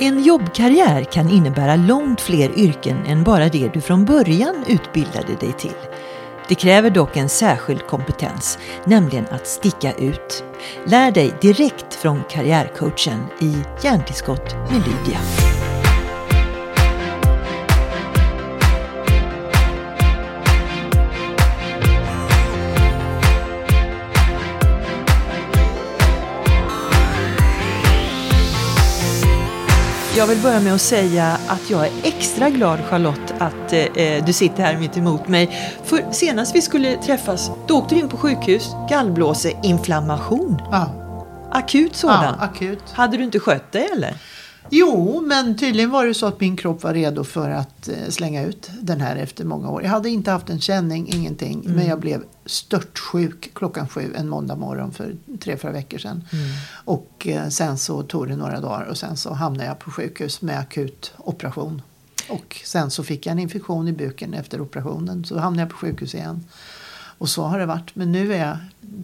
En jobbkarriär kan innebära långt fler yrken än bara det du från början utbildade dig till. Det kräver dock en särskild kompetens, nämligen att sticka ut. Lär dig direkt från karriärcoachen i Hjärntillskott med Lydia. Jag vill börja med att säga att jag är extra glad Charlotte att eh, du sitter här mitt emot mig. För senast vi skulle träffas, då åkte du in på sjukhus, gallblåseinflammation. Ja. Akut sådan. Ja, akut. Hade du inte skött dig eller? Jo, men tydligen var det så att min kropp var redo för att eh, slänga ut den här efter många år. Jag hade inte haft en känning, ingenting. Men jag blev störtsjuk klockan sju en måndag morgon för tre, fyra veckor sedan. Och eh, sen så tog det några dagar och sen så hamnade jag på sjukhus med akut operation. Och sen så fick jag en infektion i buken efter operationen. Så hamnade jag på sjukhus igen. Och så har det varit. Men nu är jag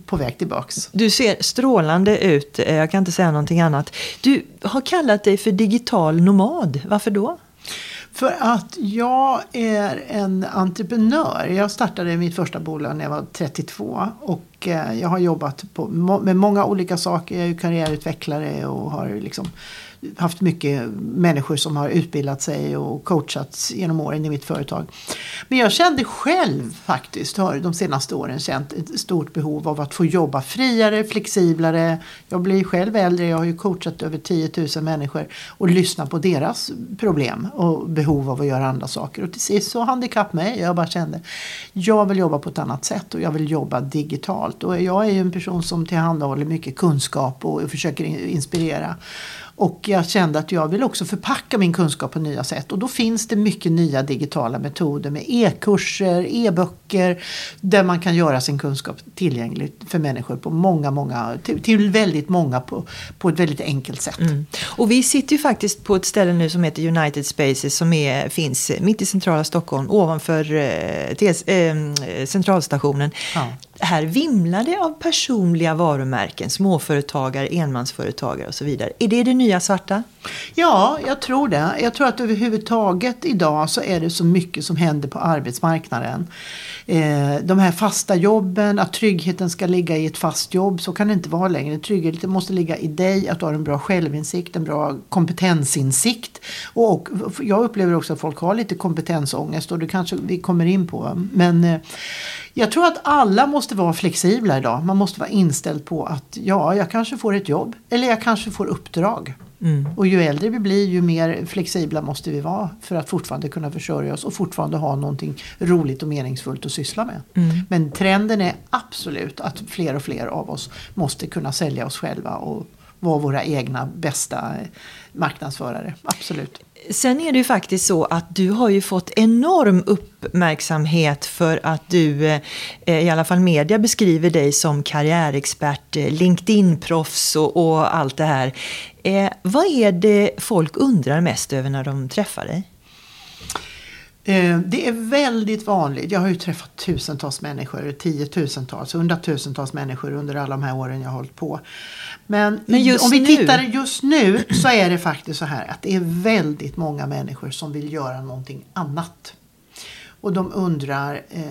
på väg tillbaks. Du ser strålande ut, eh, jag kan inte säga någonting annat. Du har kallat dig för digital nomad, varför då? För att jag är en entreprenör. Jag startade mitt första bolag när jag var 32. Och eh, jag har jobbat på, med många olika saker. Jag är karriärutvecklare och har liksom haft mycket människor som har utbildat sig och coachats genom åren i mitt företag. Men jag kände själv faktiskt, har de senaste åren känt ett stort behov av att få jobba friare, flexiblare. Jag blir själv äldre, jag har ju coachat över 10 000 människor och lyssnat på deras problem och behov av att göra andra saker. Och till sist så handikapp mig. Jag bara kände, jag vill jobba på ett annat sätt och jag vill jobba digitalt. Och jag är ju en person som tillhandahåller mycket kunskap och försöker inspirera. Och jag kände att jag vill också förpacka min kunskap på nya sätt. Och då finns det mycket nya digitala metoder med e-kurser, e-böcker. Där man kan göra sin kunskap tillgänglig för människor på många, många, till, till väldigt många på, på ett väldigt enkelt sätt. Och vi sitter ju faktiskt på ett ställe nu som heter United Spaces som är, finns mitt i centrala Stockholm ovanför eh, TS, eh, centralstationen. Ja. Här vimlar det av personliga varumärken, småföretagare, enmansföretagare och så vidare. Är det det nya svarta? Ja, jag tror det. Jag tror att överhuvudtaget idag så är det så mycket som händer på arbetsmarknaden. Eh, de här fasta jobben, att tryggheten ska ligga i ett fast jobb, så kan det inte vara längre. Tryggheten måste ligga i dig, att du har en bra självinsikt, en bra kompetensinsikt. Och, och jag upplever också att folk har lite kompetensångest och det kanske vi kommer in på. Men eh, jag tror att alla måste vara flexibla idag. Man måste vara inställd på att ja, jag kanske får ett jobb eller jag kanske får uppdrag. Och ju äldre vi blir ju mer flexibla måste vi vara för att fortfarande kunna försörja oss och fortfarande ha någonting roligt och meningsfullt att syssla med. Men trenden är absolut att fler och fler av oss måste kunna sälja oss själva och vara våra egna bästa marknadsförare. Absolut. Sen är det ju faktiskt så att du har ju fått enorm uppmärksamhet för att du, eh, i alla fall media beskriver dig som karriärexpert, eh, LinkedIn-proffs och, och allt det här. Eh, vad är det folk undrar mest över när de träffar dig? Eh, Det är väldigt vanligt. Jag har ju träffat tusentals människor, tiotusentals, hundratusentals människor under alla de här åren jag har hållit på. Men, Men om vi nu? tittar just nu så är det faktiskt så här att det är väldigt många människor som vill göra någonting annat. Och de undrar, eh,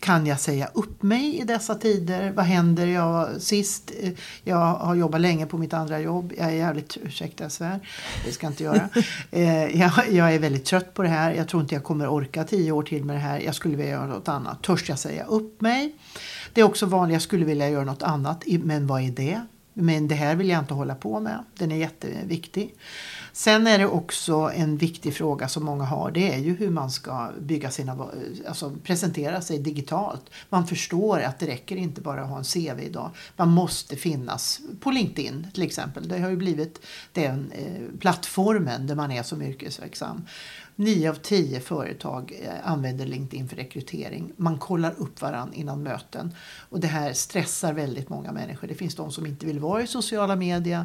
kan jag säga upp mig i dessa tider? Vad händer? Jag, sist, eh, jag har jobbat länge på mitt andra jobb. Jag är jävligt, ursäkta jag svär, det ska jag inte göra. Eh, jag, jag är väldigt trött på det här. Jag tror inte jag kommer orka tio år till med det här. Jag skulle vilja göra något annat. Törs jag säga upp mig? Det är också vanligt, jag skulle vilja göra något annat. Men vad är det? Men det här vill jag inte hålla på med. Den är jätteviktig. Sen är det också en viktig fråga som många har. Det är ju hur man ska bygga sina, alltså presentera sig digitalt. Man förstår att det räcker inte bara att ha en CV idag. Man måste finnas på LinkedIn till exempel. Det har ju blivit den eh, plattformen där man är som yrkesverksam. Nio av tio företag eh, använder LinkedIn för rekrytering. Man kollar upp varandra innan möten. Och det här stressar väldigt många människor. Det finns de som inte vill vara i sociala medier.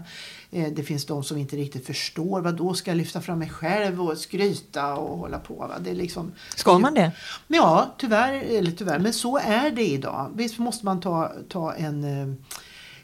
Eh, Det finns de som inte riktigt förstår. Vad då ska jag lyfta fram mig själv och skryta och hålla på. Va? Det är liksom, Ska man det? Ja, tyvärr, eller tyvärr, men så är det idag. Visst måste man ta, ta en, Eh,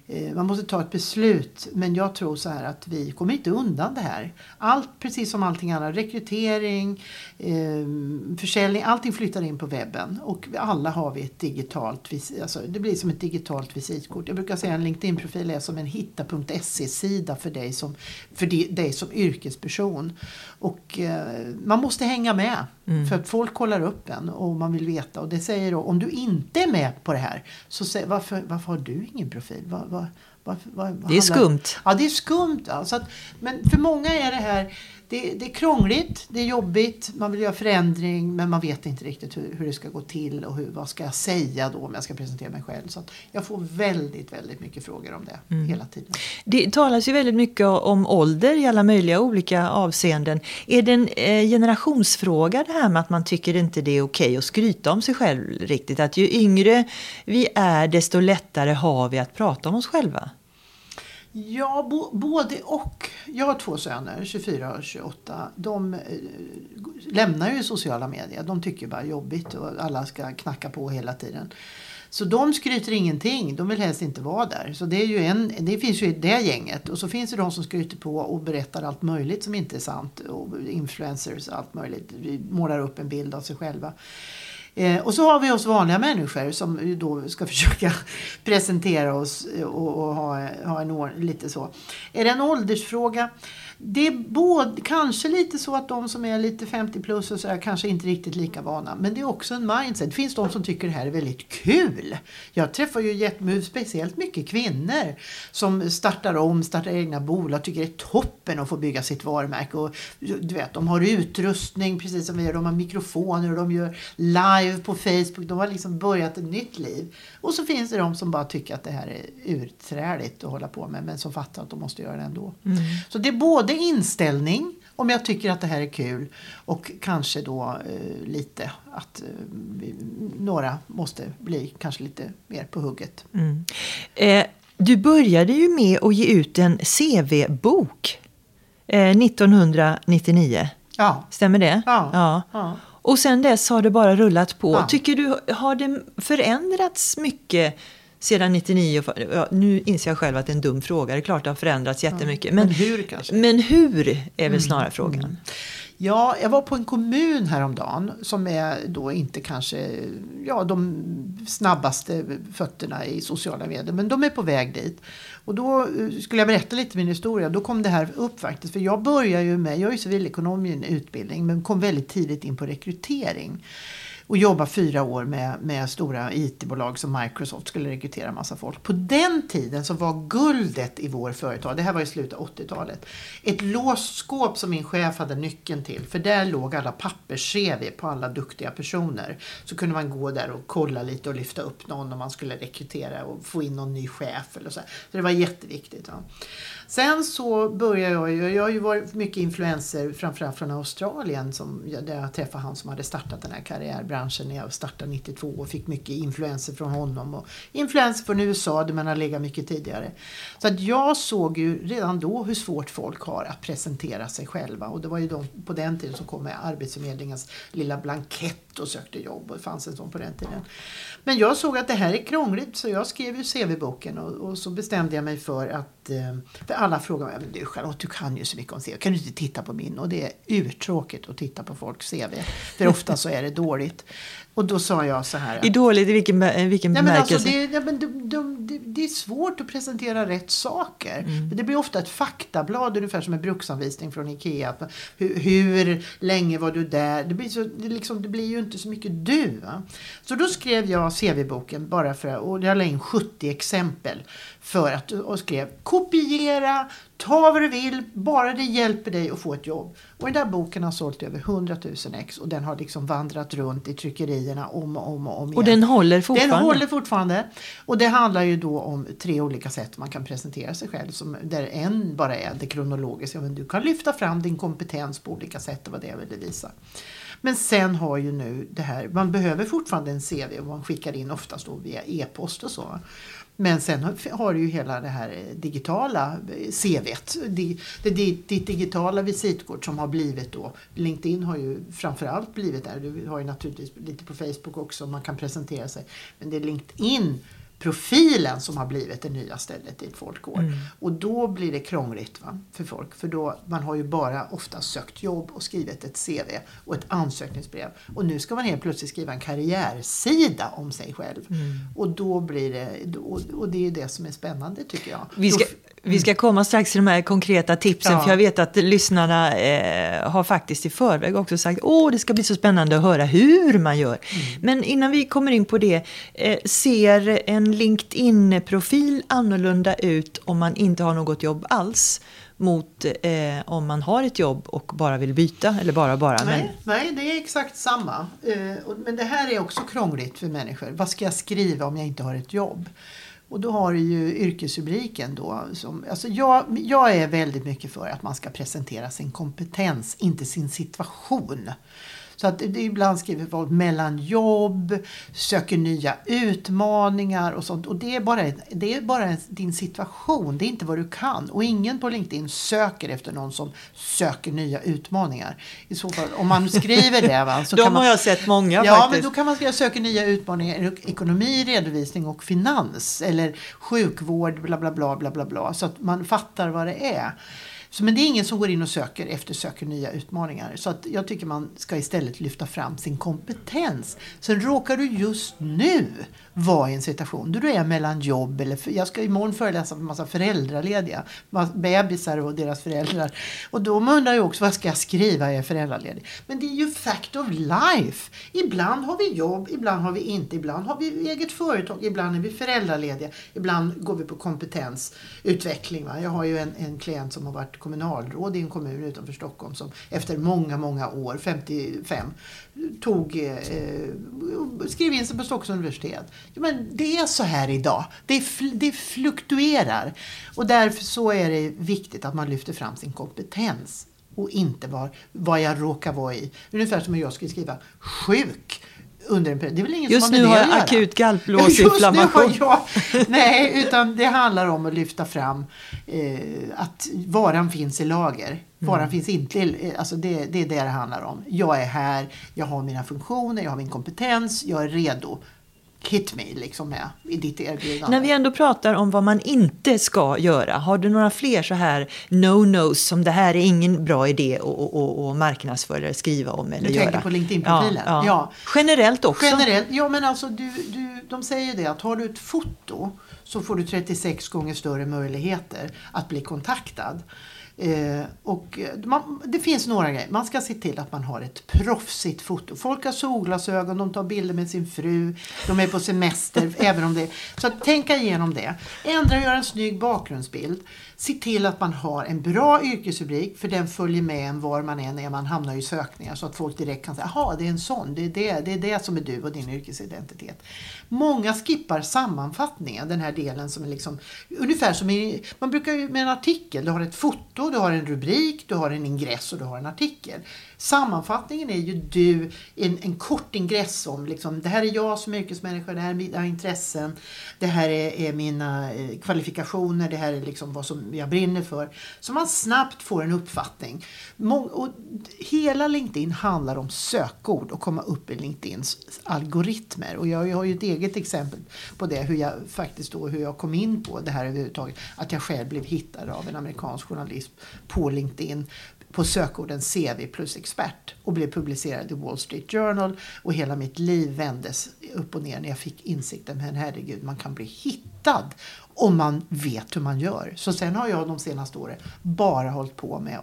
Eh, man måste ta ett beslut. Men jag tror så här att vi kommer inte undan det här. Allt, precis som allting annat. Rekrytering, ehm, försäljning, allting flyttar in på webben. Och alla har vi ett digitalt, alltså det blir som ett digitalt visitkort. Jag brukar säga att en LinkedIn-profil är som en hitta.se-sida för dig som, för dig som yrkesperson. Och eh, man måste hänga med. Mm. För att folk kollar upp en och man vill veta. Och det säger då, om du inte är med på det här, så säg, varför, varför har du ingen profil? Var, var, var, det är skumt. Ja, det är skumt. Alltså att, men för många är det här det, det, är krångligt, det är jobbigt, man vill göra förändring men man vet inte riktigt hur, hur det ska gå till och hur, vad ska jag säga då om jag ska presentera mig själv. Så jag får väldigt, väldigt mycket frågor om det mm. hela tiden. Det talas ju väldigt mycket om ålder i alla möjliga olika avseenden. Är det en eh, generationsfråga det här med att man tycker inte det är okej okay att skryta om sig själv riktigt? Att ju yngre vi är desto lättare har vi att prata om oss själva? Ja, bo, både och. Jag har två söner, 24 och 28. De eh, lämnar ju sociala medier. De tycker bara jobbigt och alla ska knacka på hela tiden. Så de skryter ingenting. De vill helst inte vara där. Så det, är ju en, det finns ju det gänget. Och så finns det de som skryter på och berättar allt möjligt som inte är sant. Och influencers och allt möjligt. Vi målar upp en bild av sig själva. Eh, och så har vi oss vanliga människor som då ska försöka presentera oss och, och ha, ha en år, lite så. Är det en åldersfråga? det är både, kanske lite så att de som är lite 50 plus och så är kanske inte riktigt lika vana. Men det är också en mindset. Det finns de som tycker det här är väldigt kul. Jag träffar ju speciellt mycket kvinnor som startar om, startar egna bolag, tycker det är toppen att få bygga sitt varumärke. Och, du vet, de har utrustning precis som vi gör. De har mikrofoner och de gör live på Facebook. De har liksom börjat ett nytt liv. Och så finns det de som bara tycker att det här är urträligt att hålla på med men som fattar att de måste göra det ändå. Mm. Så det är både inställning om jag tycker att det här är kul och kanske då eh, lite att eh, några måste bli kanske lite mer på hugget. Mm. Eh, du började ju med att ge ut en CV-bok 1999. Ja. Stämmer det? Ja. ja. ja. Och sen dess har det bara rullat på. Ja. Tycker du, har det förändrats mycket sedan 99? Ja, nu inser jag själv att det är en dum fråga. Det är klart det har förändrats jättemycket. Men, men hur kanske? Men hur är väl mm. snarare frågan. Mm. Ja, jag var på en kommun häromdagen som är då inte kanske ja, de snabbaste fötterna i sociala medier, men de är på väg dit. Och då eh, skulle jag berätta lite min historia. Då kom det här upp faktiskt. För jag började ju med, jag är civilekonom i en utbildning, men kom väldigt tidigt in på rekrytering och jobba fyra år med, med stora IT-bolag som Microsoft skulle rekrytera massa folk. På den tiden så var guldet i vår företag, det här var i slutet av 80-talet, ett låsskåp som min chef hade nyckeln till. För där låg alla pappers-CV på alla duktiga personer. Så kunde man gå där och kolla lite och lyfta upp någon om man skulle rekrytera och få in någon ny chef. Eller så. så det var jätteviktigt. Ja. Sen så började jag ju, jag har ju varit mycket influenser framförallt från Australien som, där jag träffade han som hade startat den här karriärbranschen när jag startade 92 och fick mycket influenser från honom och influenser från USA där man har legat mycket tidigare. Så att jag såg ju redan då hur svårt folk har att presentera sig själva och det var ju de på den tiden som kom med Arbetsförmedlingens lilla blankett och sökte jobb och det fanns en sån på den tiden. Men jag såg att det här är krångligt så jag skrev ju CV-boken och, och, så bestämde jag mig för att eh, för alla frågar mig, men du Charlotte, du kan ju så mycket om CV. Kan du inte titta på min? Och det är urtråkigt att titta på folks CV. För ofta så är det dåligt. Och då sa jag så här. I dåligt i vilken, vilken ja, bemärkelse? Alltså det, ja, men de, de, de, det är svårt att presentera rätt saker. Mm. Det blir ofta ett faktablad, ungefär som en bruksanvisning från Ikea. Hur, hur länge var du där? Det blir, så, det, liksom, det blir ju inte så mycket du. Va? Så då skrev jag CV-boken bara för och jag la in 70 exempel för att, och skrev kopiera, ta vad du vill, bara det hjälper dig att få ett jobb. Och den där boken har sålt över 100 000 ex och den har liksom vandrat runt i tryckerierna om och om och om igen. Och den håller fortfarande? Den håller fortfarande. Och det handlar ju då om tre olika sätt man kan presentera sig själv. Som, där en bara är det kronologiska. Men du kan lyfta fram din kompetens på olika sätt och vad det jag ville visa. Men sen har ju nu det här, man behöver fortfarande en CV och man skickar in oftast då via e-post och så. Men sen har du ju hela det här digitala eh, CVt. Det, det, ditt digitala visitkort som har blivit då. LinkedIn har ju framförallt blivit där. Du har ju naturligtvis lite på Facebook också. Man kan presentera sig. Men det är LinkedIn profilen som har blivit det nya stället dit folk går. Mm. Och då blir det krångligt va, för folk. För då, man har ju bara ofta sökt jobb och skrivit ett CV och ett ansökningsbrev. Och nu ska man helt plötsligt skriva en karriärsida om sig själv. Mm. Och då blir det, och, och det är det som är spännande tycker jag. Vi ska, vi ska komma strax till de här konkreta tipsen. Ja. För jag vet att lyssnarna eh, har faktiskt i förväg också sagt åh det ska bli så spännande att höra hur man gör. Mm. Men innan vi kommer in på det. Eh, ser en LinkedIn-profil annorlunda ut om man inte har något jobb alls? mot eh, om man har ett jobb och bara vill byta eller bara bara. Nej, men... nej det är exakt samma. Eh, men det här är också krångligt för människor. Vad ska jag skriva om jag inte har ett jobb? Och då har du ju yrkesrubriken då. Som, alltså jag, jag är väldigt mycket för att man ska presentera sin kompetens, inte sin situation. Så att det, ibland skriver folk mellan jobb, söker nya utmaningar och sånt. Och det är, bara, det är bara din situation, det är inte vad du kan. Och ingen på LinkedIn söker efter någon som söker nya utmaningar. I så fall, om man skriver det. Va, så De kan man, har jag sett många ja, faktiskt. men då kan man skriva söker nya utmaningar ekonomi, redovisning och finans. Eller sjukvård, bla bla bla bla bla. bla så att man fattar vad det är. Så, men det är ingen som går in och söker efter söker nya utmaningar. Så att jag tycker man ska istället lyfta fram sin kompetens. Sen råkar du just nu vara i en situation där du är mellan jobb eller... Jag ska imorgon föreläsa för en massa föräldralediga. Bebisar och deras föräldrar. Och de undrar ju också vad ska jag skriva jag är föräldraledig. Men det är ju fact of life. Ibland har vi jobb, ibland har vi inte. Ibland har vi eget företag, ibland är vi föräldralediga. Ibland går vi på kompetensutveckling. Va? Jag har ju en, en klient som har varit kommunalråd i en kommun utanför Stockholm som efter många, många år, 55, tog, eh, skrev in sig på Stockholms universitet. Ja, men det är så här idag. Det, det fluktuerar. Och därför så är det viktigt att man lyfter fram sin kompetens och inte var, vad jag råkar vara i. Ungefär som om jag skulle skriva sjuk under en period. Det är väl ingen Just som nu har jag akut gallblåsinflammation. Jag, nej, utan det handlar om att lyfta fram eh, att varan finns i lager. Varan mm. finns inte, eh, alltså det, det är det det handlar om. Jag är här, jag har mina funktioner, jag har min kompetens, jag är redo hit me liksom med i ditt erbjudande. När vi ändå pratar om vad man inte ska göra, har du några fler så här no-nos som det här är ingen bra idé att marknadsföra eller skriva om eller du göra? Du tänker på LinkedIn-profilen? Ja, ja. ja, Generellt också? Generellt, ja men alltså du, du, de säger det att har du ett foto så får du 36 gånger större möjligheter att bli kontaktad. Eh, och eh, man, det finns några grejer. Man ska se till att man har ett proffsigt foto. Folk har solglasögon, de tar bilder med sin fru, de är på semester. även om det, så att tänka igenom det. Ändra och göra en snygg bakgrundsbild. Se till att man har en bra yrkesrubrik för den följer med en var man än är. Man hamnar i sökningar så att folk direkt kan säga jaha det är en sån, det är det, det är det som är du och din yrkesidentitet. Många skippar sammanfattningen, den här delen som är liksom ungefär som i, man brukar ju med en artikel, du har ett foto, du har en rubrik, du har en ingress och du har en artikel. Sammanfattningen är ju du, en, en kort ingress om liksom, det här är jag som yrkesmänniska, det här är mina intressen, det här är, är mina eh, kvalifikationer, det här är liksom vad som jag brinner för. Så man snabbt får en uppfattning. Och hela LinkedIn handlar om sökord och komma upp i LinkedIns algoritmer. Och jag, jag har ju ett eget exempel på det, hur jag faktiskt då, hur jag kom in på det här överhuvudtaget. Att jag själv blev hittad av en amerikansk journalist på LinkedIn på sökorden CV plus expert och blev publicerad i Wall Street Journal och hela mitt liv vändes upp och ner när jag fick insikten, men herregud, man kan bli hittad om man vet hur man gör. Så sen har jag de senaste åren bara hållit på med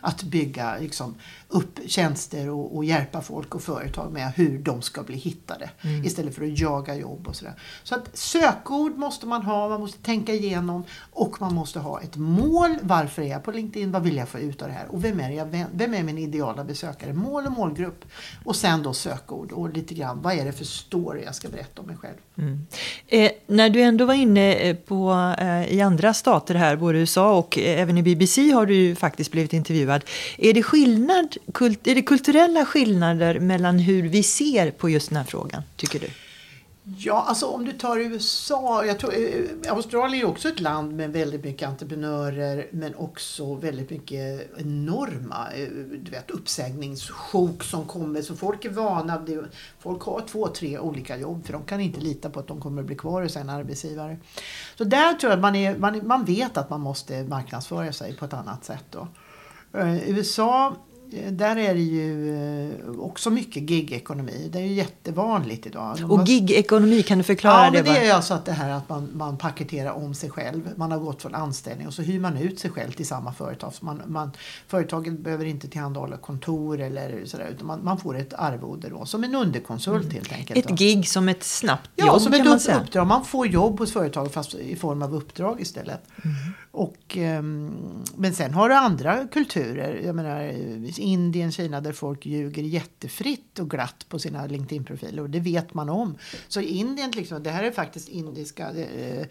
att bygga liksom, upp tjänster och, och, hjälpa folk och företag med hur de ska bli hittade mm. istället för att jaga jobb och sådär. Så att sökord måste man ha, man måste tänka igenom och man måste ha ett mål. Varför är jag på LinkedIn? Vad vill jag få ut av det här? Och vem är, jag, vem är min ideala besökare? Mål och målgrupp. Och sen då sökord och lite grann vad är det för story jag ska berätta om mig själv. Mm. Eh, när du ändå var inne eh, på, eh, i andra stater här, både i USA och eh, även i BBC har du ju faktiskt blivit intervjuad. Är det skillnad kult, är det kulturella skillnader mellan hur vi ser på just den här frågan, tycker du? Ja, alltså om du tar USA. Jag tror, eh, Australien är också ett land med väldigt mycket entreprenörer men också väldigt mycket enorma eh, du vet, uppsägningssjok som kommer. Så folk är vana. Folk har två, tre olika jobb för de kan inte lita på att de kommer att bli kvar hos en arbetsgivare. Så där tror jag att man, är, man, man vet att man måste marknadsföra sig på ett annat sätt. Då. Eh, USA där är det ju eh, också mycket gigekonomi. Det är ju jättevanligt idag. Och gigekonomi, kan du förklara ja, det? Ja, det är alltså att det här att man, man paketerar om sig själv. Man har gått från anställning och så hyr man ut sig själv till samma företag. Så man, man, företaget behöver inte tillhandahålla kontor eller sådär utan man, man får ett arvode då som en underkonsult mm. helt enkelt. Ett då. gig som ett snabbt ja, jobb som kan ett man säga. uppdrag. Man får jobb hos företaget fast i form av uppdrag istället. Mm. Och, um, men sen har du andra kulturer. Jag menar Indien, Kina där folk ljuger jättefritt och glatt på sina LinkedIn-profiler och det vet man om. Så Indien, liksom, det här är faktiskt indiska eh,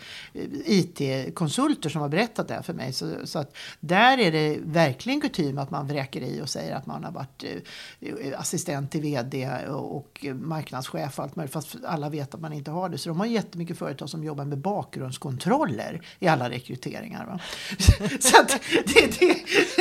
IT-konsulter som har berättat det här för mig. Så, så, att där är det verkligen kutym att man vräker i och säger att man har varit eh, assistent till vd och, och marknadschef och allt möjligt fast alla vet att man inte har det. Så de har jättemycket företag som jobbar med bakgrundskontroller i alla rekryteringar. Va? så att det, det...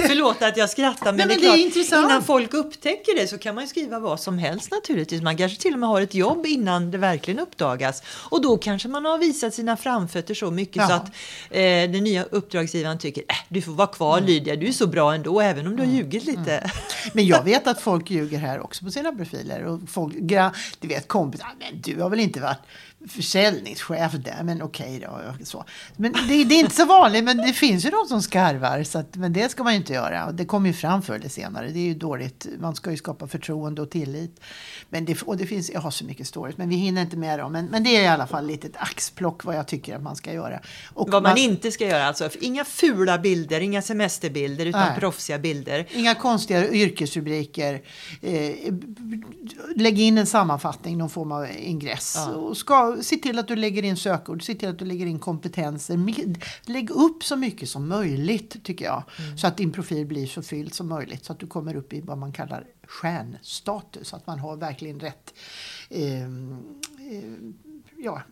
Förlåt att jag skrattar men, Nej, men det är klart, intressant. innan folk upptäcker det så kan man ju skriva vad som helst naturligtvis. Man kanske till och med har ett jobb innan det verkligen uppdagas. Och då kanske man har visat sina framfötter så mycket ja. så att eh, den nya uppdragsgivaren tycker äh, du får vara kvar mm. Lydia, du är så bra ändå även om du har mm. ljugit lite. Mm. Men jag vet att folk ljuger här också på sina profiler. Och folk, du vet kompisar, men du har väl inte varit försäljningschef där, men okej okay då. Så. Men det, det, är inte så vanligt, men det finns ju de som skarvar. Så att, men det ska man ju inte göra. Det kommer ju fram förr eller senare. Det är ju dåligt. Man ska ju skapa förtroende och tillit. Men det, och det finns, jag har så mycket stories, men vi hinner inte med dem. Men, men det är i alla fall ett axplock vad jag tycker att man ska göra. Och vad man, man inte ska göra alltså. Inga fula bilder, inga semesterbilder, utan nej. proffsiga bilder. Inga konstiga yrkesrubriker. Eh, lägg in en sammanfattning, någon form av ingress. Ja. Och ska se till att du lägger in sökord, se till att du lägger in kompetenser. Lägg upp så mycket som möjligt tycker jag. Mm. Så att din profil blir så fylld som möjligt. Så att du kommer upp i vad man kallar stjärnstatus. Att man har verkligen rätt eh, eh, ja,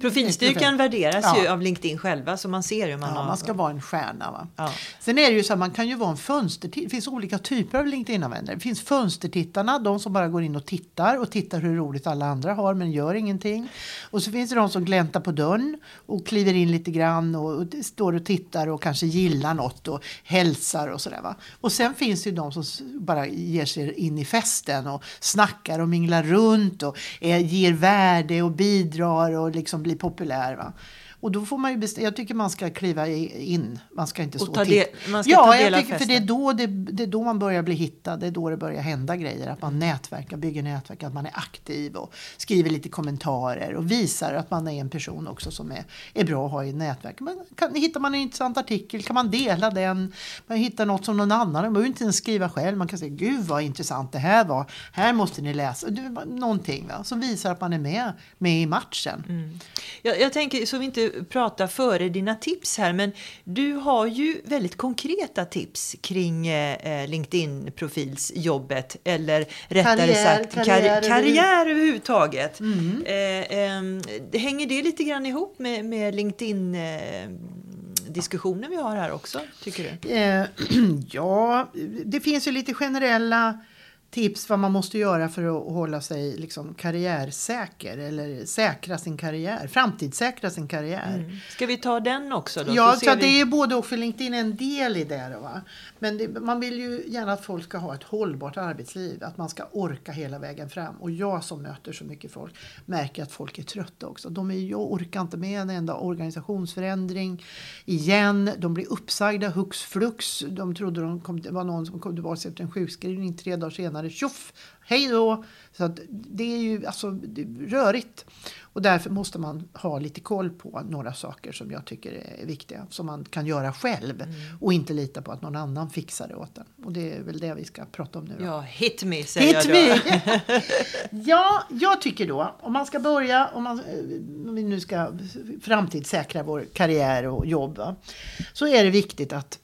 Profilstyrkan värderas ja. ju av LinkedIn själva så man ser hur man ja, har... Man ska vara en stjärna. Va? Ja. Sen är det ju så att man kan ju vara en fönstertittare. Det finns olika typer av LinkedIn-användare. Det finns fönstertittarna, de som bara går in och tittar och tittar hur roligt alla andra har men gör ingenting. Och så finns det de som gläntar på dörren och kliver in lite grann och, och står och tittar och kanske gillar något och hälsar och sådär. Va? Och sen finns det ju de som bara ger sig in i festen och snackar och minglar runt och är, ger värde och bidrar och liksom liksom bli populär. Va? Och då får man ju bestämma, jag tycker man ska kliva in. Man ska inte stå och, ta del, man ska ja, ta del jag tycker, för det är, då det, det, är då man börjar bli hittad. Det är då det börjar hända grejer. Att man nätverkar, bygger nätverk, att man är aktiv och skriver lite kommentarer och visar att man är en person också som är, är bra att ha i nätverk. Men kan, hittar man en intressant artikel kan man dela den. Man hittar något som någon annan, man behöver inte ens skriva själv. Man kan säga gud vad intressant det här var. Här måste ni läsa. Någonting va? som visar att man är med, med i matchen. Mm. Jag, jag tänker så vi inte prata före dina tips här, men du har ju väldigt konkreta tips kring eh, LinkedIn-profilsjobbet, eller rättare karriär, sagt karriär, karriär, karriär överhuvudtaget. Mm. Eh, eh, hänger det lite grann ihop med, med LinkedIn? Eh, diskussionen vi har här också, tycker du? Eh, ja, det finns ju lite generella tips vad man måste göra för att hålla sig liksom karriärsäker eller säkra sin karriär, framtidssäkra sin karriär. Mm. Ska vi ta den också? Då? Ja, så, så vi... det är både och för LinkedIn är en del i det. Då, va? Men det, man vill ju gärna att folk ska ha ett hållbart arbetsliv, att man ska orka hela vägen fram. Och jag som möter så mycket folk märker att folk är trötta också. De är, jag orkar inte med en enda organisationsförändring igen. De blir uppsagda hux flux. De trodde de kom, det var någon som kom tillbaka efter en sjukskrivning tre dagar senare senare, tjoff, hej då. Så det är ju alltså, är rörigt. Och därför måste man ha lite koll på några saker som jag tycker är viktiga. Som man kan göra själv mm. och inte lita på att någon annan fixar det åt en. Och det är väl det vi ska prata om nu. Då. Ja, hit me säger hit jag då. Ja, jag tycker då om man ska börja, om, man, om vi nu ska framtidssäkra vår karriär och jobb. Så är det viktigt att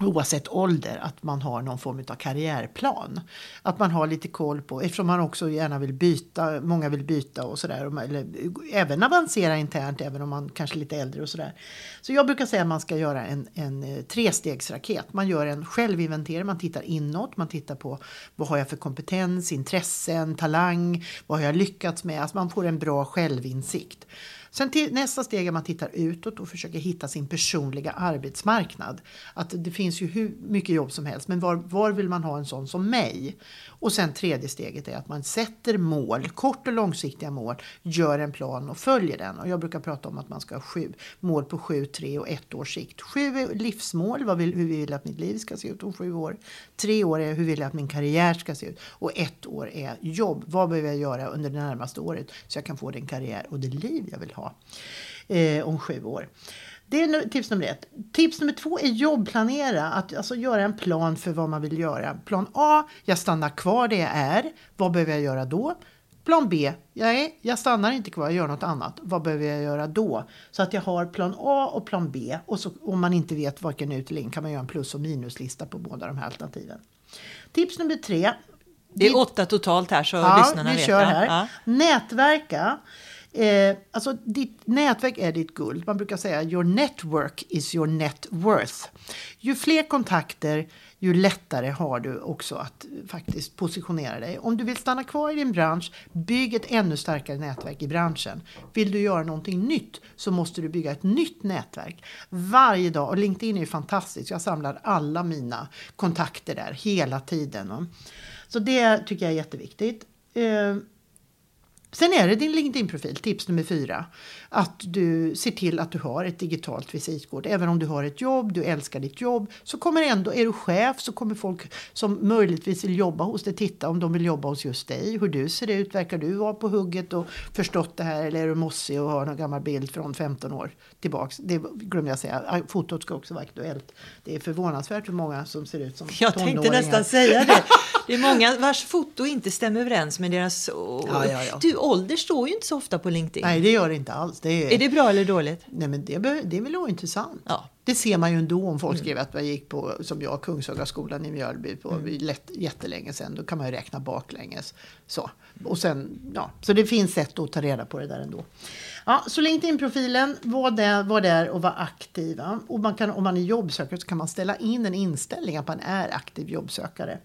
oavsett ålder, att man har någon form av karriärplan. Att man har lite koll på, eftersom man också gärna vill byta, många vill byta och sådär, eller även avancera internt, även om man kanske är lite äldre och sådär. Så jag brukar säga att man ska göra en, en eh, trestegsraket. Man gör en självinventering, man tittar inåt, man tittar på vad har jag för kompetens, intressen, talang, vad har jag lyckats med, alltså man får en bra självinsikt. Sen till, nästa steg är att man tittar utåt och försöker hitta sin personliga arbetsmarknad. Att det finns ju hur mycket jobb som helst, men var, var vill man ha en sån som mig? Och sen tredje steget är att man sätter mål, kort och långsiktiga mål, gör en plan och följer den. Och jag brukar prata om att man ska ha sju mål på sju, tre och ett års sikt. Sju är livsmål, vad vill, hur vill jag att mitt liv ska se ut om sju år. Tre år är hur vill jag att min karriär ska se ut. Och ett år är jobb, vad behöver jag göra under det närmaste året så jag kan få den karriär och det liv jag vill ha eh, om sju år. Det är tips nummer ett. Tips nummer två är jobbplanera. Att alltså göra en plan för vad man vill göra. Plan A, jag stannar kvar där jag är. Vad behöver jag göra då? Plan B, nej, jag stannar inte kvar, jag gör något annat. Vad behöver jag göra då? Så att jag har plan A och plan B. Och så, om man inte vet varken ut eller in kan man göra en plus och minuslista på båda de här alternativen. Tips nummer tre. Det är åtta totalt här så ja, lyssnarna vi vet. Kör här. Ja. Nätverka. Eh, alltså ditt nätverk är ditt guld. Man brukar säga your network is your net worth. Ju fler kontakter, ju lättare har du också att eh, faktiskt positionera dig. Om du vill stanna kvar i din bransch, bygg ett ännu starkare nätverk i branschen. Vill du göra någonting nytt så måste du bygga ett nytt nätverk varje dag. Och LinkedIn är ju fantastiskt. Jag samlar alla mina kontakter där hela tiden. Så det tycker jag är jätteviktigt. Eh, Sen är det din LinkedIn-profil, tips nummer fyra. Att du ser till att du har ett digitalt visitkort. Även om du har ett jobb, du älskar ditt jobb, så kommer ändå, är du chef så kommer folk som möjligtvis vill jobba hos dig titta om de vill jobba hos just dig. Hur du ser ut, verkar du vara på hugget och förstått det här eller är du mossig och har någon gammal bild från 15 år tillbaks. Det glömde jag säga. Fotot ska också vara aktuellt. Det är förvånansvärt hur många som ser ut som Jag tänkte nästan säga det. Det är många vars foto inte stämmer överens med deras... Ja, ja, ja. Du, ålder står ju inte så ofta på LinkedIn. Nej, det gör det inte alls. Det är... är det bra eller dåligt? Nej, men det, det är väl ointressant. Ja. Det ser man ju ändå om folk mm. skriver att jag gick på, som jag, Kungshagaskolan i Mjölby på mm. lätt, jättelänge sedan. Då kan man ju räkna baklänges. Så. Och sen, ja, så det finns sätt att ta reda på det där ändå. Ja, så LinkedIn-profilen, var där, var där och var aktiva. Och man kan, om man är jobbsökare så kan man ställa in en inställning att man är aktiv jobbsökare.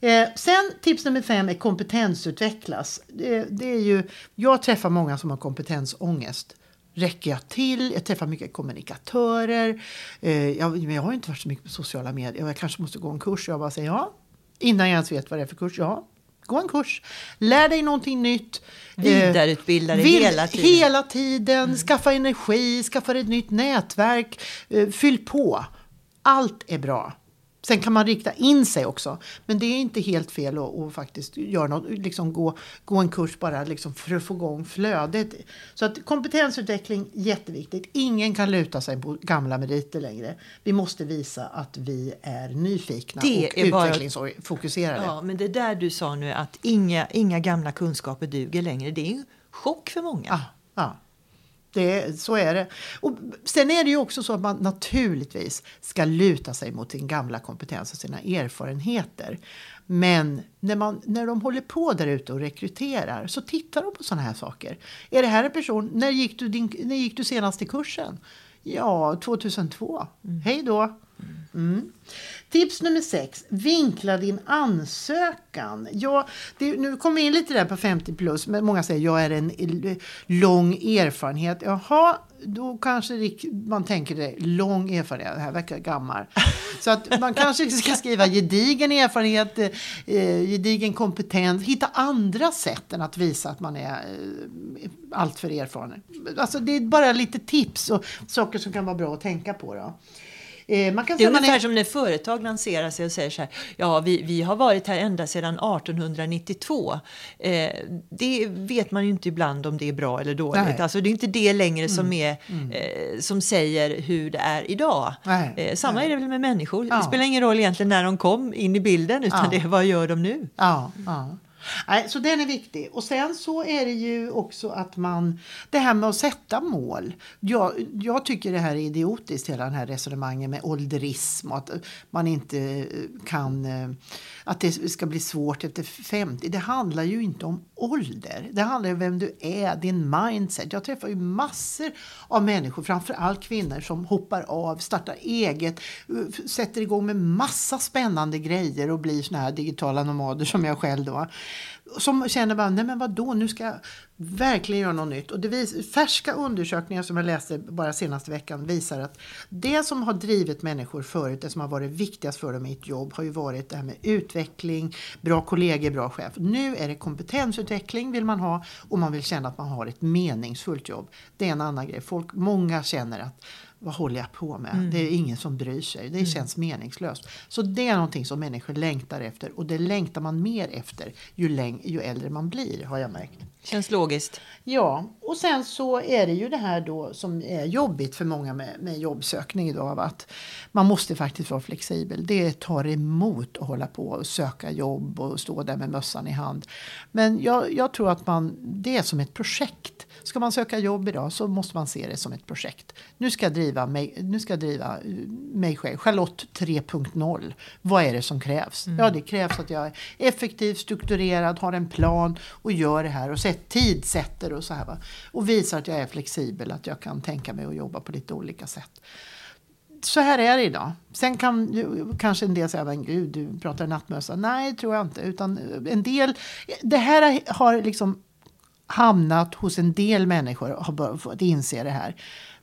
Eh, sen tips nummer fem är kompetensutvecklas. Det, det, är ju, jag träffar många som har kompetensångest. Räcker jag till? Jag träffar mycket kommunikatörer. Eh, jag, jag har inte varit så mycket på sociala medier. Jag kanske måste gå en kurs. Jag bara säger ja. Innan jag ens vet vad det är för kurs. Ja, gå en kurs. Lär dig någonting nytt. Vidareutbilda dig eh, hela tiden. Hela tiden. Mm. Skaffa energi, skaffa ett nytt nätverk. Eh, fyll på. Allt är bra. Sen kan man rikta in sig också. Men det är inte helt fel att, att faktiskt göra något, liksom gå, gå en kurs bara liksom för att få igång flödet. Så att kompetensutveckling jätteviktigt. Ingen kan luta sig på gamla meriter längre. Vi måste visa att vi är nyfikna det och utvecklingsfokuserade. Ja, men det där du sa nu att inga, inga gamla kunskaper duger längre. Det är ju chock för många. Ja, ja. Det, så är det. Och sen är det ju också så att man naturligtvis ska luta sig mot sin gamla kompetens och sina erfarenheter. Men när, man, när de håller på där ute och rekryterar så tittar de på sådana här saker. Är det här en person, när gick du, din, när gick du senast i kursen? Ja, 2002. Mm. Hej då! Mm. Tips nummer sex. Vinkla din ansökan. Ja, det, nu kommer vi in lite där på 50 plus. Men många säger jag är en lång erfarenhet. Jaha, då kanske man tänker det. Lång erfarenhet. Det här verkar gammal. Så att man kanske ska skriva gedigen erfarenhet, eh, gedigen kompetens. Hitta andra sätt än att visa att man är eh, alltför erfaren. Alltså det är bara lite tips och saker som kan vara bra att tänka på. Då. Eh, man kan det är ungefär är... som när företag lanserar sig och säger så här, ja vi, vi har varit här ända sedan 1892. Eh, det vet man ju inte ibland om det är bra eller dåligt. Nej. Alltså det är inte det längre mm. som, är, mm. eh, som säger hur det är idag. Eh, samma Nej. är det väl med människor. Ja. Det spelar ingen roll egentligen när de kom in i bilden utan ja. det är vad gör de nu. Ja, ja. Nej, så den är viktig. Och sen så är det ju också att man, det här med att sätta mål. Jag, jag tycker det här är idiotiskt, hela den här resonemangen med ålderism och att man inte kan, eh, att det ska bli svårt efter 50. Det handlar ju inte om ålder. Det handlar om vem du är, din mindset. Jag träffar ju massor av människor, framförallt kvinnor som hoppar av, startar eget, sätter igång med massa spännande grejer och blir såna här digitala nomader som jag själv då. Som känner bara, nej men vadå, nu ska jag verkligen göra något nytt. Och det vis, färska undersökningar som jag läste bara senaste veckan visar att det som har drivit människor förut, det som har varit viktigast för dem i ett jobb har ju varit det här med utveckling, bra kollegor, bra chef. Nu är det kompetensutveckling vill man ha och man vill känna att man har ett meningsfullt jobb. Det är en annan grej. Folk, många känner att vad håller jag på med? Mm. Det är ingen som bryr sig. Det mm. känns meningslöst. Så det är någonting som människor längtar efter och det längtar man mer efter ju, läng- ju äldre man blir har jag märkt. Känns logiskt. Ja, och sen så är det ju det här då som är jobbigt för många med, med jobbsökning idag. Att man måste faktiskt vara flexibel. Det tar emot att hålla på och söka jobb och stå där med mössan i hand. Men jag, jag tror att man, det är som ett projekt. Ska man söka jobb idag så måste man se det som ett projekt. Nu ska jag driva mig, nu ska jag driva eh, mig själv. Charlotte 3.0. Vad är det som krävs? Mm. Ja, det krävs att jag är effektiv, strukturerad, har en plan och gör det här och sätt, tidsätter och så här. Va? Och visar att jag är flexibel, att jag kan tänka mig att jobba på lite olika sätt så här är det idag. Sen kan ju, kanske en del säga, men gud, du pratar nattmössa. Nej, tror jag inte. Utan en del, det här har liksom hamnat hos en del människor och har fått inse det här.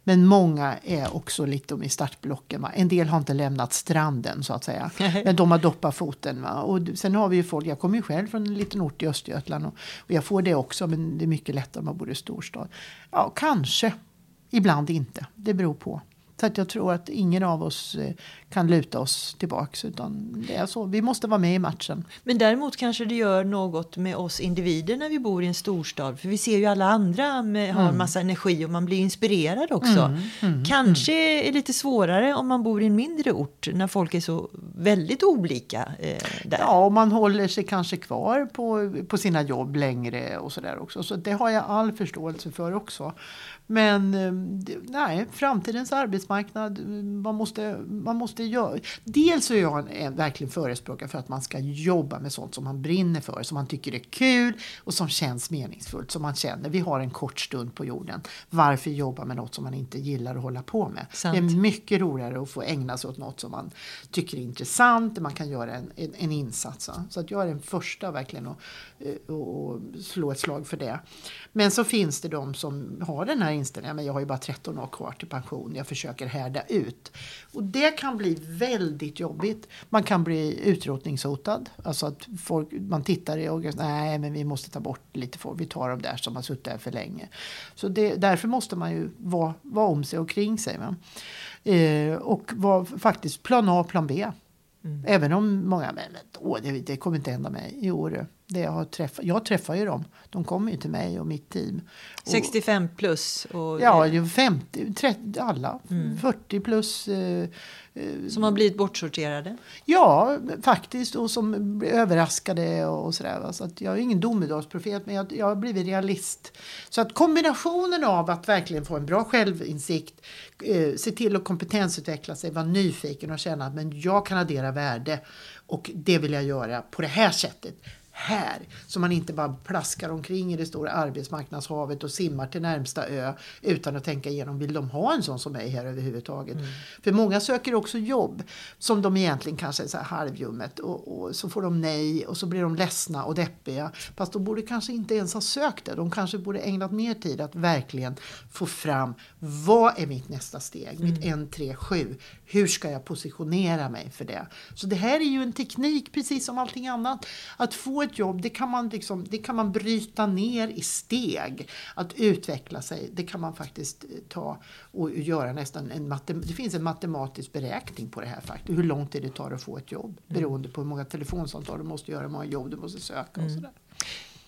Men många är också lite i startblocken. Va? En del har inte lämnat stranden så att säga. Men de har doppat foten. Va? Och sen har vi ju folk, jag kommer ju själv från en liten ort i Östergötland. Och, och jag får det också men det är mycket lättare om man bor i storstad. Ja, kanske. Ibland inte. Det beror på. Så att jag tror att ingen av oss eh, kan luta oss tillbaks. Utan det är så. Vi måste vara med i matchen. Men däremot kanske det gör något med oss individer när vi bor i en storstad. För vi ser ju alla andra med, har mm. massa energi och man blir inspirerad också. Mm, mm, kanske mm. är det lite svårare om man bor i en mindre ort när folk är så väldigt olika. Eh, där. Ja, och man håller sig kanske kvar på, på sina jobb längre och sådär också. Så det har jag all förståelse för också. Men eh, nej, framtidens arbetsmarknad, man måste, man måste göra... Dels är jag en, verkligen förespråkare för att man ska jobba med sånt som man brinner för, som man tycker är kul och som känns meningsfullt. Som man känner, vi har en kort stund på jorden. Varför jobba med något som man inte gillar att hålla på med? Sant. Det är mycket roligare att få ägna sig åt något som man tycker är intressant, där man kan göra en, en, en insats. Så att jag är den första verkligen att och, och slå ett slag för det. Men så finns det de som har den här inställningen, men jag har ju bara 13 år kvar till pension, jag försöker härda ut. Och det kan bli väldigt jobbigt. Man kan bli utrotningshotad, alltså att folk, man tittar i ögonen, nej men vi måste ta bort lite folk, vi tar de där som har suttit där för länge. Så det, därför måste man ju vara, vara om sig och kring sig. Eh, och vara faktiskt plan A, plan B. Mm. Även om många, men åh, det, det kommer inte hända mig. Jo, det, det jag, har träffat, jag träffar ju dem. De kommer ju till mig och mitt team. 65 plus? Och, ja, 50, 30, alla. Mm. 40 plus. Eh, eh, som har blivit bortsorterade? Ja, faktiskt. Och som blir överraskade och sådär. Så att jag är ingen domedagsprofet, men jag, jag har blivit realist. Så att kombinationen av att verkligen få en bra självinsikt, eh, se till att kompetensutveckla sig, vara nyfiken och känna att jag kan addera värde och det vill jag göra på det här sättet här. Så man inte bara plaskar omkring i det stora arbetsmarknadshavet och simmar till närmsta ö utan att tänka igenom, vill de ha en sån som mig här överhuvudtaget? Mm. För många söker också jobb som de egentligen kanske är så här halvjummet och, och, så får de nej och så blir de ledsna och deppiga. Fast de borde kanske inte ens ha sökt det. De kanske borde ägnat mer tid att verkligen få fram vad är mitt nästa steg? Mm. Mitt 1, 3, 7. Hur ska jag positionera mig för det? Så det här är ju en teknik precis som allting annat. Att få ett jobb, det kan man, liksom, det kan man bryta ner i steg. Att utveckla sig, det kan man faktiskt eh, ta och göra nästan en Det finns en matematisk beräkning på det här faktiskt. Hur lång tid det tar att få ett jobb. Mm. Beroende på hur många telefonsamtal du måste göra, hur många jobb du måste söka och mm. sådär.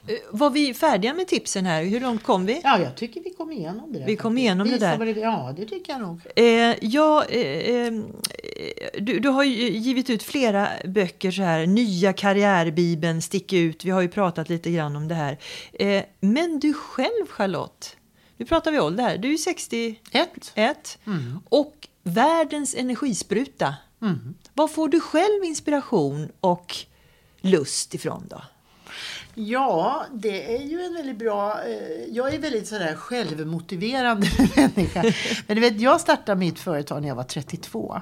Eh, var vi färdiga med tipsen här? Hur långt kom vi? Ja, jag tycker vi kom igenom det. Där, vi kom igenom det där. Det, ja, det tycker jag nog. Eh, ja, eh, eh, du, du har givit ut flera böcker så här, Nya karriärbibeln, Stick ut, vi har ju pratat lite grann om det här. Eh, men du själv Charlotte, nu pratar vi ålder här, du är 61 Ett. och världens energispruta. Mm. Var får du själv inspiration och lust ifrån då? Ja, det är ju en väldigt bra... Eh, jag är väldigt sådär självmotiverande människa. Men du vet, jag startade mitt företag när jag var 32.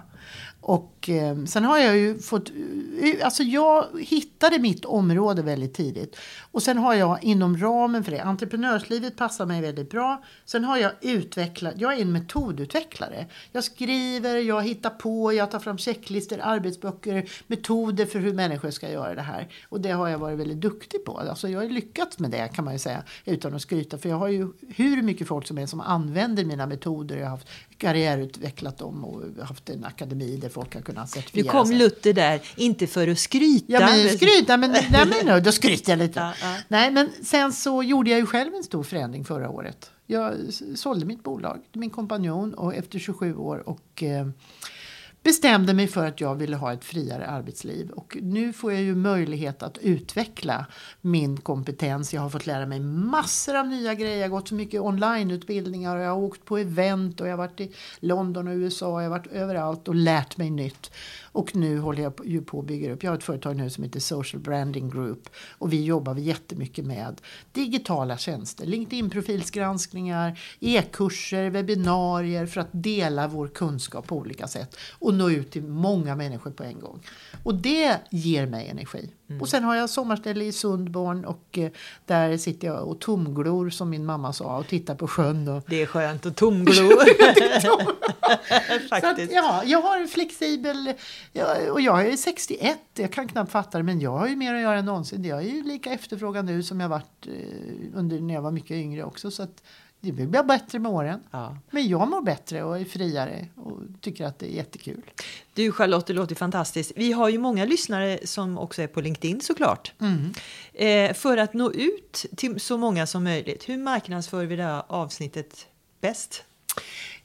Och eh, sen har jag ju fått... Eh, alltså jag hittade mitt område väldigt tidigt. Och sen har jag inom ramen för det, entreprenörslivet passar mig väldigt bra. Sen har jag utvecklat, jag är en metodutvecklare. Jag skriver, jag hittar på, jag tar fram checklistor, arbetsböcker, metoder för hur människor ska göra det här. Och det har jag varit väldigt duktig på. Alltså jag har lyckats med det kan man ju säga utan att skryta. För jag har ju hur mycket folk som är som använder mina metoder. Jag har haft karriärutvecklat dem och haft en akademi där folk har kunnat Nu certifiera kom sig. Luther där, inte för att skryta. Ja men skryta, men, nej, men då skryter jag lite. Ja, ja. Nej men sen så gjorde jag ju själv en stor förändring förra året. Jag sålde mitt bolag till min kompanjon och efter 27 år och eh, bestämde mig för att jag ville ha ett friare arbetsliv. Och nu får jag ju möjlighet att utveckla min kompetens. Jag har fått lära mig massor av nya grejer. Jag har gått så mycket onlineutbildningar och jag har åkt på event och jag har varit i London och USA. Jag har varit överallt och lärt mig nytt. Och nu håller jag ju på att bygga upp. Jag har ett företag nu som heter Social Branding Group. Och vi jobbar jättemycket med digitala tjänster. LinkedIn-profilsgranskningar, e-kurser, webbinarier för att dela vår kunskap på olika sätt. Och nå ut till många människor på en gång. Och det ger mig energi. Och sen har jag sommarställe i Sundborn och eh, där sitter jag och tomglor som min mamma sa och tittar på sjön. Och, Det är skönt att tomglo. att, ja, jag har en flexibel, ja, och jag är 61, jag kan knappt fatta det, men jag har ju mer att göra än någonsin. Jag är ju lika efterfrågad nu som jag varit eh, under när jag var mycket yngre också. Så att det blir bättre med åren. Ja. Men jag mår bättre och är friare och tycker att det är jättekul. Du Charlotte, det låter fantastiskt. Vi har ju många lyssnare som också är på LinkedIn såklart. Mm. Eh, för att nå ut till så många som möjligt, hur marknadsför vi det här avsnittet bäst?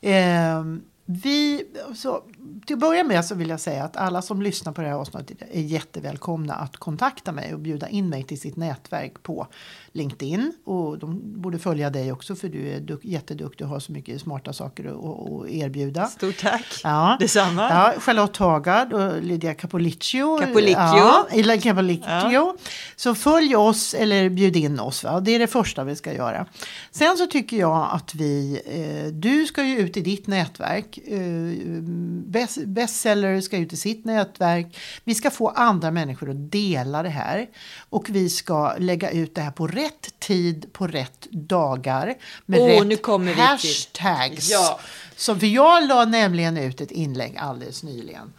Ehm, vi, så, till att börja med så vill jag säga att alla som lyssnar på det här avsnittet är jättevälkomna att kontakta mig och bjuda in mig till sitt nätverk på LinkedIn. Och de borde följa dig också för du är duk- jätteduktig och har så mycket smarta saker att, erbjuda. Stort tack! Ja. Detsamma. Ja, Charlotte Hagard och Lydia Capolicchio. Capolicchio. Ja, Capolicchio. Så följ oss eller bjud in oss. Va? Det är det första vi ska göra. Sen så tycker jag att vi, eh, du ska ju ut i ditt nätverk. Eh, best, bestseller ska ut i sitt nätverk. Vi ska få andra människor att dela det här. Och vi ska lägga ut det här på rätt tid, på rätt dagar. Med Åh, rätt nu kommer vi till- hashtags. Ja. Så för jag la nämligen ut ett inlägg alldeles nyligen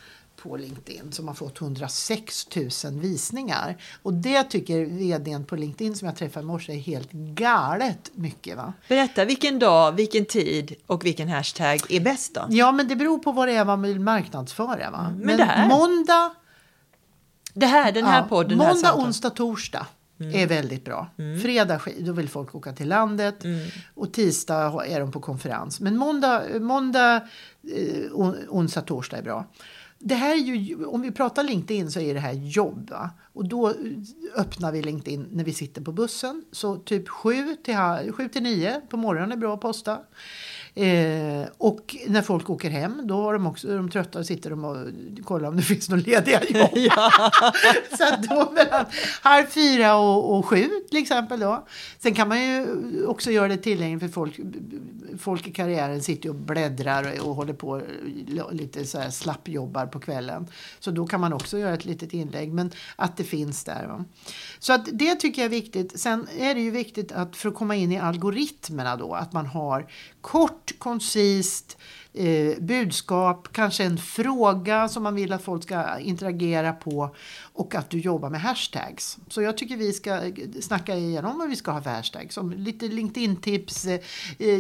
på LinkedIn som har fått 106 000 visningar. Och det tycker vdn på LinkedIn som jag träffade i morse är helt galet mycket. Va? Berätta, vilken dag, vilken tid och vilken hashtag är bäst då? Ja, men det beror på vad det är man vill marknadsföra. Va? men det här- måndag, Det här, den här ja, podden, här måndag, samtalet. onsdag, torsdag Mm. är väldigt bra. Fredag, sk- då vill folk åka till landet. Mm. Och tisdag är de på konferens. Men måndag, måndag eh, on- onsdag, torsdag är bra. Det här är ju, om vi pratar LinkedIn så är det här jobb. Va? Och då eh, öppnar vi LinkedIn när vi sitter på bussen. Så typ 7 till, 7 till 9 på morgonen är bra att posta. Eh, och när folk åker hem då har de också, är de trötta och sitter de och kollar om det finns några lediga jobb. så att då mellan halv fyra och, och sju till exempel då. Sen kan man ju också göra det tillgängligt för folk. Folk i karriären sitter och bläddrar och håller på lite så här slappjobbar på kvällen. Så då kan man också göra ett litet inlägg. Men att det finns där. Va? Så att det tycker jag är viktigt. Sen är det ju viktigt att för att komma in i algoritmerna då att man har kort, kort, koncist eh, budskap, kanske en fråga som man vill att folk ska interagera på och att du jobbar med hashtags. Så jag tycker vi ska snacka igenom vad vi ska ha för hashtags. Som lite LinkedIn-tips, eh,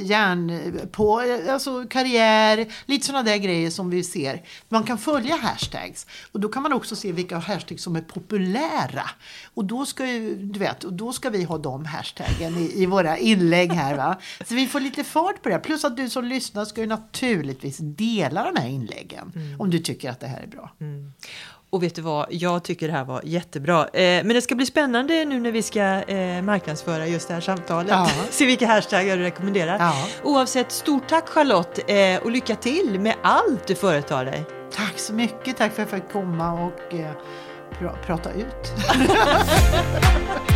järn på, eh, alltså karriär, lite sådana där grejer som vi ser. Man kan följa hashtags och då kan man också se vilka hashtags som är populära. Och då ska, ju, du vet, och då ska vi ha de hashtaggen i, i våra inlägg här. Va? Så vi får lite fart på det. Plus att du som lyssnar ska ju naturligtvis dela de här inläggen om du tycker att det här är bra. Och vet du vad, jag tycker det här var jättebra. Eh, men det ska bli spännande nu när vi ska eh, marknadsföra just det här samtalet. Ja. Se vilka hashtaggar du rekommenderar. Ja. Oavsett, stort tack Charlotte eh, och lycka till med allt du företar dig. Tack så mycket, tack för att jag fick komma och eh, pra- prata ut.